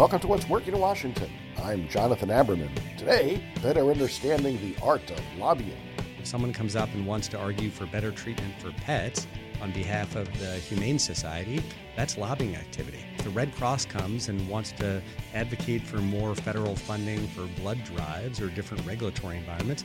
Welcome to What's Working in Washington. I'm Jonathan Aberman. Today, better understanding the art of lobbying. If someone comes up and wants to argue for better treatment for pets on behalf of the Humane Society, that's lobbying activity. If the Red Cross comes and wants to advocate for more federal funding for blood drives or different regulatory environments,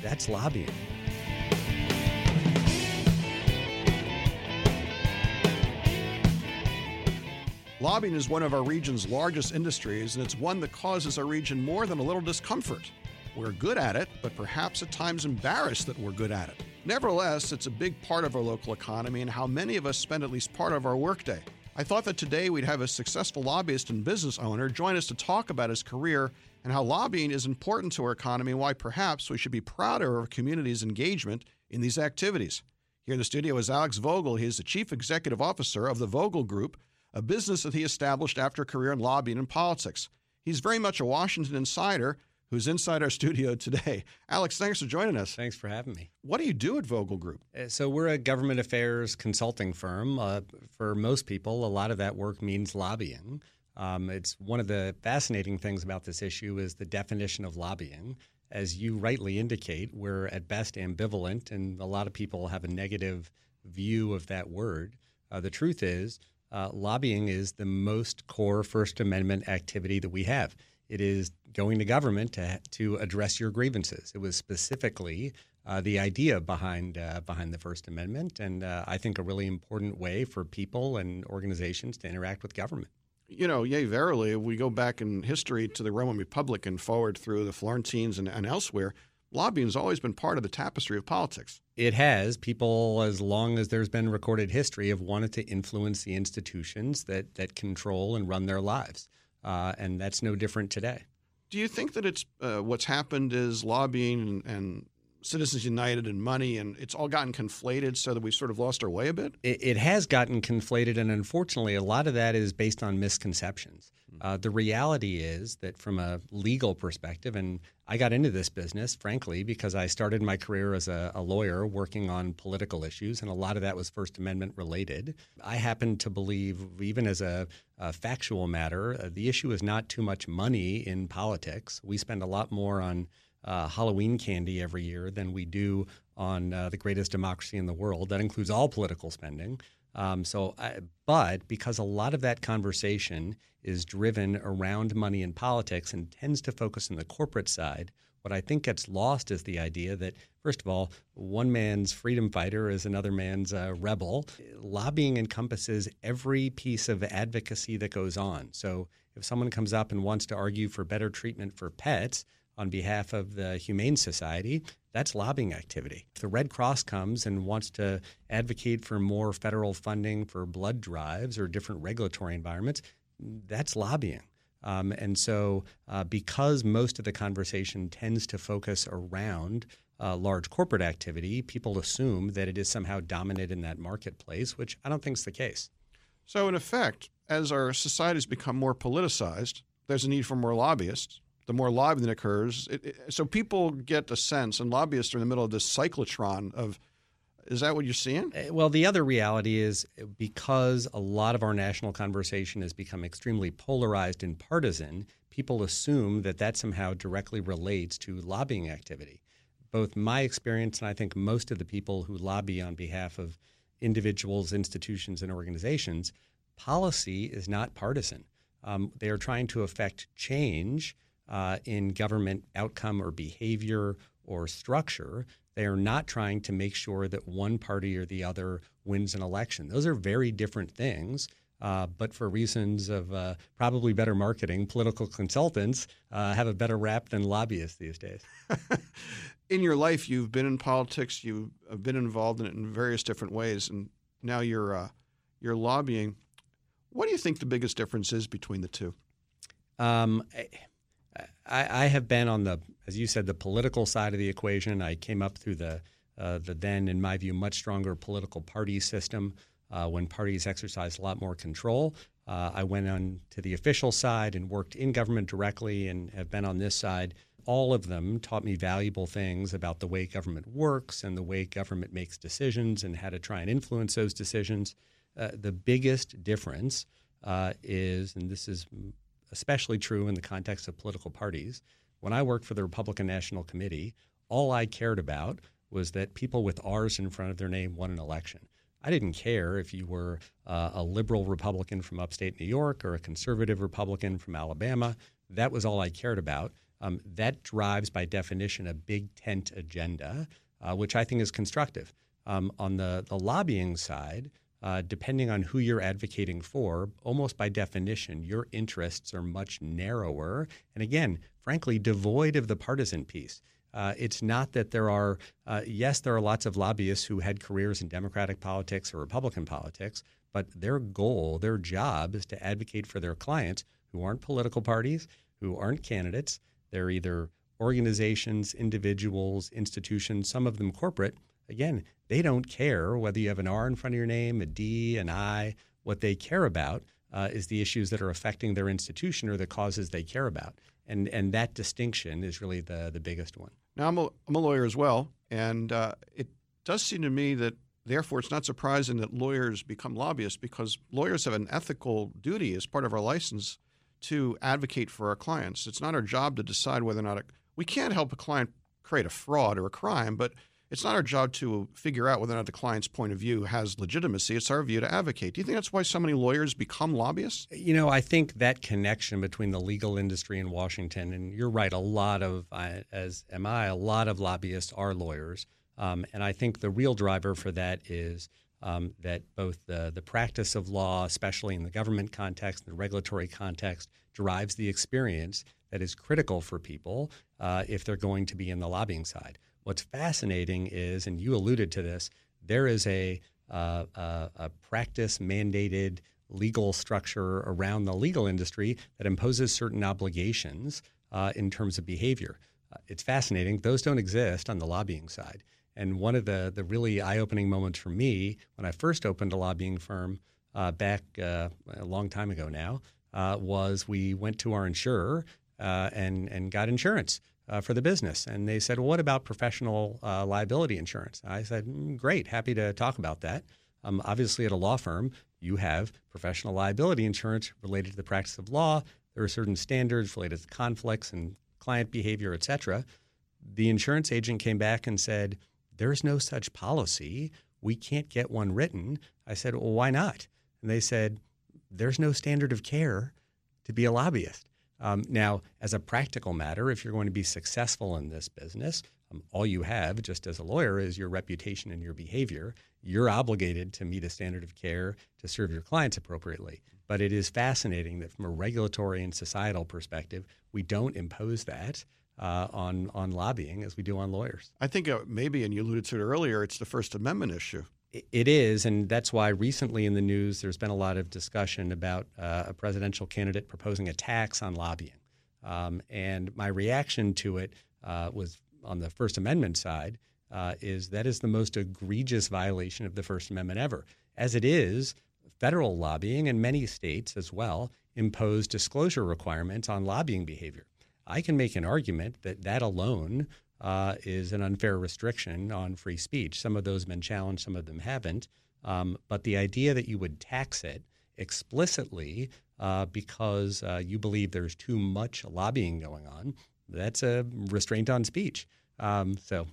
that's lobbying. Lobbying is one of our region's largest industries, and it's one that causes our region more than a little discomfort. We're good at it, but perhaps at times embarrassed that we're good at it. Nevertheless, it's a big part of our local economy and how many of us spend at least part of our workday. I thought that today we'd have a successful lobbyist and business owner join us to talk about his career and how lobbying is important to our economy and why perhaps we should be prouder of our community's engagement in these activities. Here in the studio is Alex Vogel. He is the Chief Executive Officer of the Vogel Group, a business that he established after a career in lobbying and politics. He's very much a Washington insider who's inside our studio today. Alex, thanks for joining us. Thanks for having me. What do you do at Vogel Group? Uh, So, we're a government affairs consulting firm. Uh, for most people, a lot of that work means lobbying. Um, it's one of the fascinating things about this issue is the definition of lobbying. As you rightly indicate, we're at best ambivalent, and a lot of people have a negative view of that word. Uh, the truth is, uh, lobbying is the most core First Amendment activity that we have. It is going to government to, to address your grievances. It was specifically uh, the idea behind uh, behind the First Amendment, and uh, I think a really important way for people and organizations to interact with government. You know, yea, verily, if we go back in history to the Roman Republic and forward through the Florentines and, and elsewhere, lobbying has always been part of the tapestry of politics. It has people, as long as there's been recorded history, have wanted to influence the institutions that that control and run their lives, uh, and that's no different today. Do you think that it's uh, what's happened is lobbying and, and Citizens United and money, and it's all gotten conflated so that we've sort of lost our way a bit? It, it has gotten conflated, and unfortunately, a lot of that is based on misconceptions. Uh, the reality is that from a legal perspective, and I got into this business, frankly, because I started my career as a, a lawyer working on political issues, and a lot of that was First Amendment related. I happen to believe, even as a, a factual matter, uh, the issue is not too much money in politics. We spend a lot more on uh, Halloween candy every year than we do on uh, the greatest democracy in the world. That includes all political spending. Um, so, I, but because a lot of that conversation is driven around money in politics and tends to focus on the corporate side, what I think gets lost is the idea that, first of all, one man's freedom fighter is another man's uh, rebel. Lobbying encompasses every piece of advocacy that goes on. So, if someone comes up and wants to argue for better treatment for pets, on behalf of the Humane Society, that's lobbying activity. If the Red Cross comes and wants to advocate for more federal funding for blood drives or different regulatory environments, that's lobbying. Um, and so, uh, because most of the conversation tends to focus around uh, large corporate activity, people assume that it is somehow dominant in that marketplace, which I don't think is the case. So, in effect, as our societies become more politicized, there's a need for more lobbyists. The more lobbying occurs, it, it, so people get a sense, and lobbyists are in the middle of this cyclotron of. Is that what you're seeing? Uh, Well, the other reality is because a lot of our national conversation has become extremely polarized and partisan, people assume that that somehow directly relates to lobbying activity. Both my experience and I think most of the people who lobby on behalf of individuals, institutions, and organizations, policy is not partisan. Um, they are trying to affect change uh, in government outcome or behavior or structure. They are not trying to make sure that one party or the other wins an election. Those are very different things. Uh, but for reasons of uh, probably better marketing, political consultants uh, have a better rap than lobbyists these days. in your life, you've been in politics, you've been involved in it in various different ways, and now you're uh, you're lobbying. What do you think the biggest difference is between the two? Um, I, I, have been on the, as you said, the political side of the equation. I came up through the uh, the then, in my view, much stronger political party system uh, when parties exercised a lot more control. Uh, I went on to the official side and worked in government directly, and have been on this side. All of them taught me valuable things about the way government works and the way government makes decisions and how to try and influence those decisions. Uh, the biggest difference uh, is, and this is especially true in the context of political parties. When I worked for the Republican National Committee, all I cared about was that people with R's in front of their name won an election. I didn't care if you were uh, a liberal Republican from upstate New York or a conservative Republican from Alabama. That was all I cared about. Um, that drives, by definition, a big tent agenda, uh, which I think is constructive. Um, on the, the lobbying side, uh, depending on who you're advocating for, almost by definition, your interests are much narrower. And again, frankly, devoid of the partisan piece. Uh, it's not that there are, uh, yes, there are lots of lobbyists who had careers in Democratic politics or Republican politics, but their goal, their job is to advocate for their clients who aren't political parties, who aren't candidates. They're either organizations, individuals, institutions, some of them corporate. Again, they don't care whether you have an R in front of your name, a D, an I. What they care about uh, is the issues that are affecting their institution or the causes they care about. And, and that distinction is really the, the biggest one. Now, I'm a, I'm a lawyer as well, and uh, it does seem to me that therefore it's not surprising that lawyers become lobbyists because lawyers have an ethical duty as part of our license to advocate for our clients. It's not our job to decide whether or not a, we can't help a client create a fraud or a crime, but it's not our job to figure out whether or not the client's point of view has legitimacy. It's our view to advocate. Do you think that's why so many lawyers become lobbyists? You know, I think that connection between the legal industry in Washington, and you're right, a lot of, as am I, a lot of lobbyists are lawyers. Um, and I think the real driver for that is um, that both the, the practice of law, especially in the government context, the regulatory context, drives the experience that is critical for people uh, if they're going to be in the lobbying side. What's fascinating is, and you alluded to this, there is a, uh, a, a practice mandated legal structure around the legal industry that imposes certain obligations uh, in terms of behavior. Uh, it's fascinating. Those don't exist on the lobbying side. And one of the, the really eye opening moments for me when I first opened a lobbying firm uh, back uh, a long time ago now uh, was we went to our insurer uh, and, and got insurance uh, for the business. And they said, well, what about professional uh, liability insurance? I said, mm, great, happy to talk about that. Um, obviously, at a law firm, you have professional liability insurance related to the practice of law. There are certain standards related to conflicts and client behavior, et cetera. The insurance agent came back and said, there's no such policy. We can't get one written. I said, well, why not? And they said, there's no standard of care to be a lobbyist. Um, now, as a practical matter, if you're going to be successful in this business, um, all you have, just as a lawyer, is your reputation and your behavior. You're obligated to meet a standard of care to serve your clients appropriately. But it is fascinating that from a regulatory and societal perspective, we don't impose that. Uh, on on lobbying as we do on lawyers. I think uh, maybe, and you alluded to it earlier, it's the First Amendment issue. It is, and that's why recently in the news there's been a lot of discussion about uh, a presidential candidate proposing a tax on lobbying. Um, and my reaction to it uh, was on the First Amendment side uh, is that is the most egregious violation of the First Amendment ever. As it is, federal lobbying and many states as well impose disclosure requirements on lobbying behavior. I can make an argument that that alone uh, is an unfair restriction on free speech. Some of those have been challenged, some of them haven't. Um, but the idea that you would tax it explicitly uh, because uh, you believe there's too much lobbying going on, that's a restraint on speech. Um, so.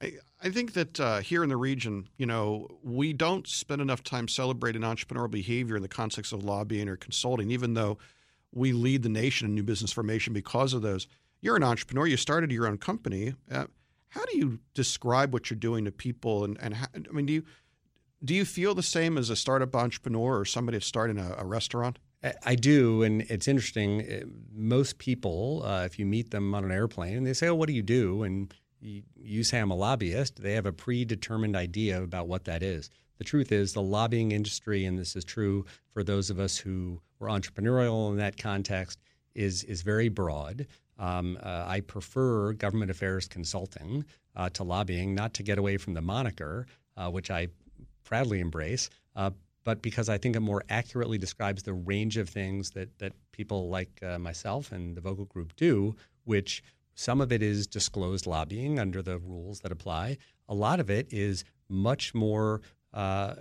I, I think that uh, here in the region, you know, we don't spend enough time celebrating entrepreneurial behavior in the context of lobbying or consulting, even though we lead the nation in new business formation because of those you're an entrepreneur. You started your own company. Uh, how do you describe what you're doing to people? And, and how, I mean, do you do you feel the same as a startup entrepreneur or somebody starting a, a restaurant? I do, and it's interesting. Uh, most people, uh, if you meet them on an airplane, and they say, "Oh, what do you do?" and you say, "I'm a lobbyist," they have a predetermined idea about what that is. The truth is, the lobbying industry, and this is true for those of us who were entrepreneurial in that context, is is very broad. Um, uh, I prefer government affairs consulting uh, to lobbying, not to get away from the moniker, uh, which I proudly embrace, uh, but because I think it more accurately describes the range of things that that people like uh, myself and the Vogel Group do, which some of it is disclosed lobbying under the rules that apply. A lot of it is much more uh,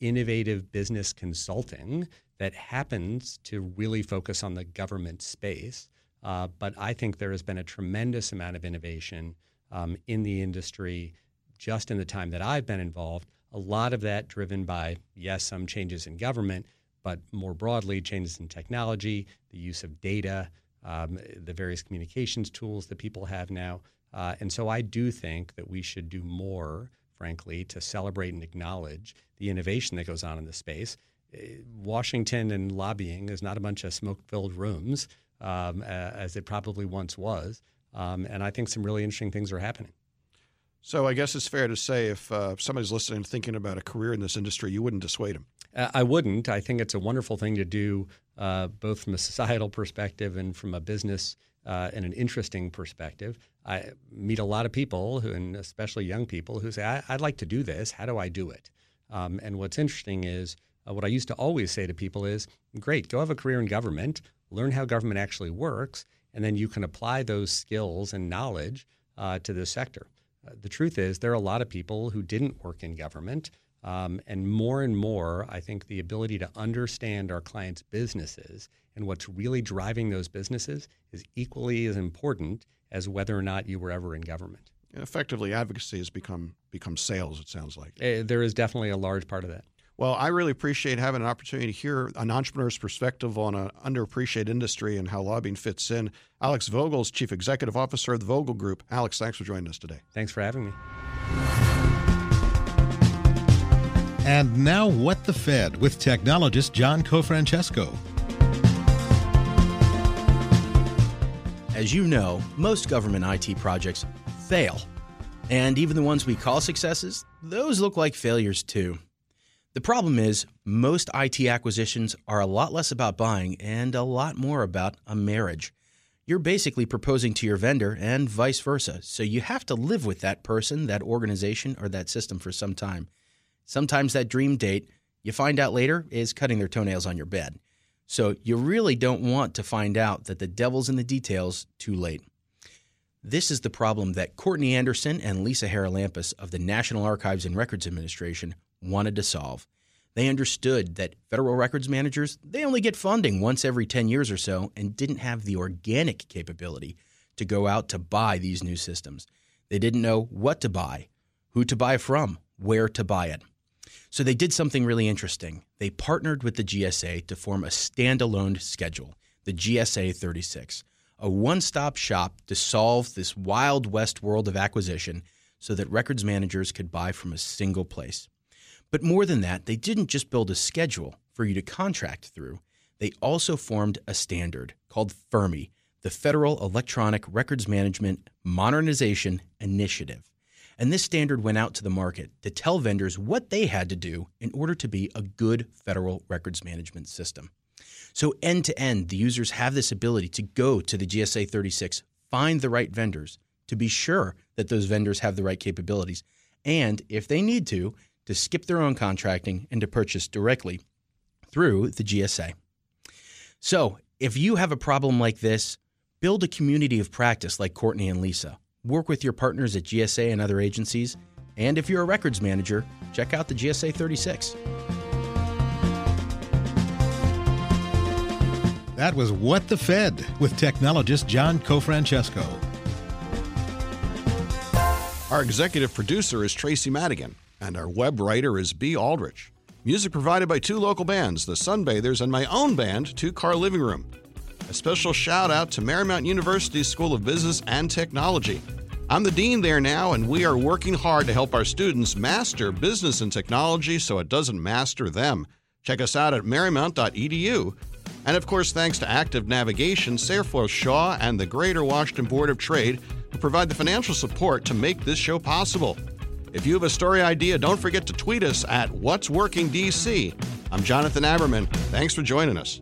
innovative business consulting that happens to really focus on the government space. Uh, but I think there has been a tremendous amount of innovation um, in the industry just in the time that I've been involved. A lot of that driven by, yes, some changes in government, but more broadly, changes in technology, the use of data, um, the various communications tools that people have now. Uh, and so I do think that we should do more, frankly, to celebrate and acknowledge the innovation that goes on in the space. Uh, Washington and lobbying is not a bunch of smoke filled rooms um, as it probably once was. Um, and I think some really interesting things are happening. So I guess it's fair to say if uh, somebody's listening and thinking about a career in this industry, you wouldn't dissuade them. Uh, I wouldn't. I think it's a wonderful thing to do, uh, both from a societal perspective and from a business uh, and an interesting perspective. I meet a lot of people, who, and especially young people, who say, I, would like to do this. How do I do it?" Um, and what's interesting is uh, what I used to always say to people is, "Great, go have a career in government, learn how government actually works, and then you can apply those skills and knowledge uh, to this sector." Uh, the truth is, there are a lot of people who didn't work in government. Um, and more and more, I think the ability to understand our clients' businesses and what's really driving those businesses is equally as important as whether or not you were ever in government. And effectively, advocacy has become become sales. It sounds like uh, there is definitely a large part of that. Well, I really appreciate having an opportunity to hear an entrepreneur's perspective on an underappreciated industry and how lobbying fits in. Alex Vogel is Chief Executive Officer of the Vogel Group. Alex, thanks for joining us today. Thanks for having me. And now, What the Fed with technologist John Cofrancesco. As you know, most government IT projects fail. And even the ones we call successes, those look like failures too. The problem is, most IT acquisitions are a lot less about buying and a lot more about a marriage. You're basically proposing to your vendor and vice versa, so you have to live with that person, that organization, or that system for some time. Sometimes that dream date, you find out later, is cutting their toenails on your bed. So you really don't want to find out that the devil's in the details too late. This is the problem that Courtney Anderson and Lisa Haralampus of the National Archives and Records Administration wanted to solve. They understood that federal records managers, they only get funding once every 10 years or so and didn't have the organic capability to go out to buy these new systems. They didn't know what to buy, who to buy from, where to buy it. So they did something really interesting. They partnered with the GSA to form a standalone schedule, the GSA 36, a one stop shop to solve this wild west world of acquisition so that records managers could buy from a single place. But more than that, they didn't just build a schedule for you to contract through, they also formed a standard called FERMI, the Federal Electronic Records Management Modernization Initiative. And this standard went out to the market to tell vendors what they had to do in order to be a good federal records management system. So, end to end, the users have this ability to go to the GSA 36, find the right vendors, to be sure that those vendors have the right capabilities, and if they need to, to skip their own contracting and to purchase directly through the GSA. So, if you have a problem like this, build a community of practice like Courtney and Lisa. Work with your partners at GSA and other agencies. And if you're a records manager, check out the GSA 36. That was What the Fed with technologist John Cofrancesco. Our executive producer is Tracy Madigan. And our web writer is B. Aldrich. Music provided by two local bands, the Sunbathers and my own band, Two Car Living Room. A special shout out to Marymount University School of Business and Technology. I'm the dean there now, and we are working hard to help our students master business and technology so it doesn't master them. Check us out at marymount.edu. And of course, thanks to Active Navigation, Seyfarth Shaw, and the Greater Washington Board of Trade, who provide the financial support to make this show possible. If you have a story idea, don't forget to tweet us at What's Working DC. I'm Jonathan Aberman. Thanks for joining us.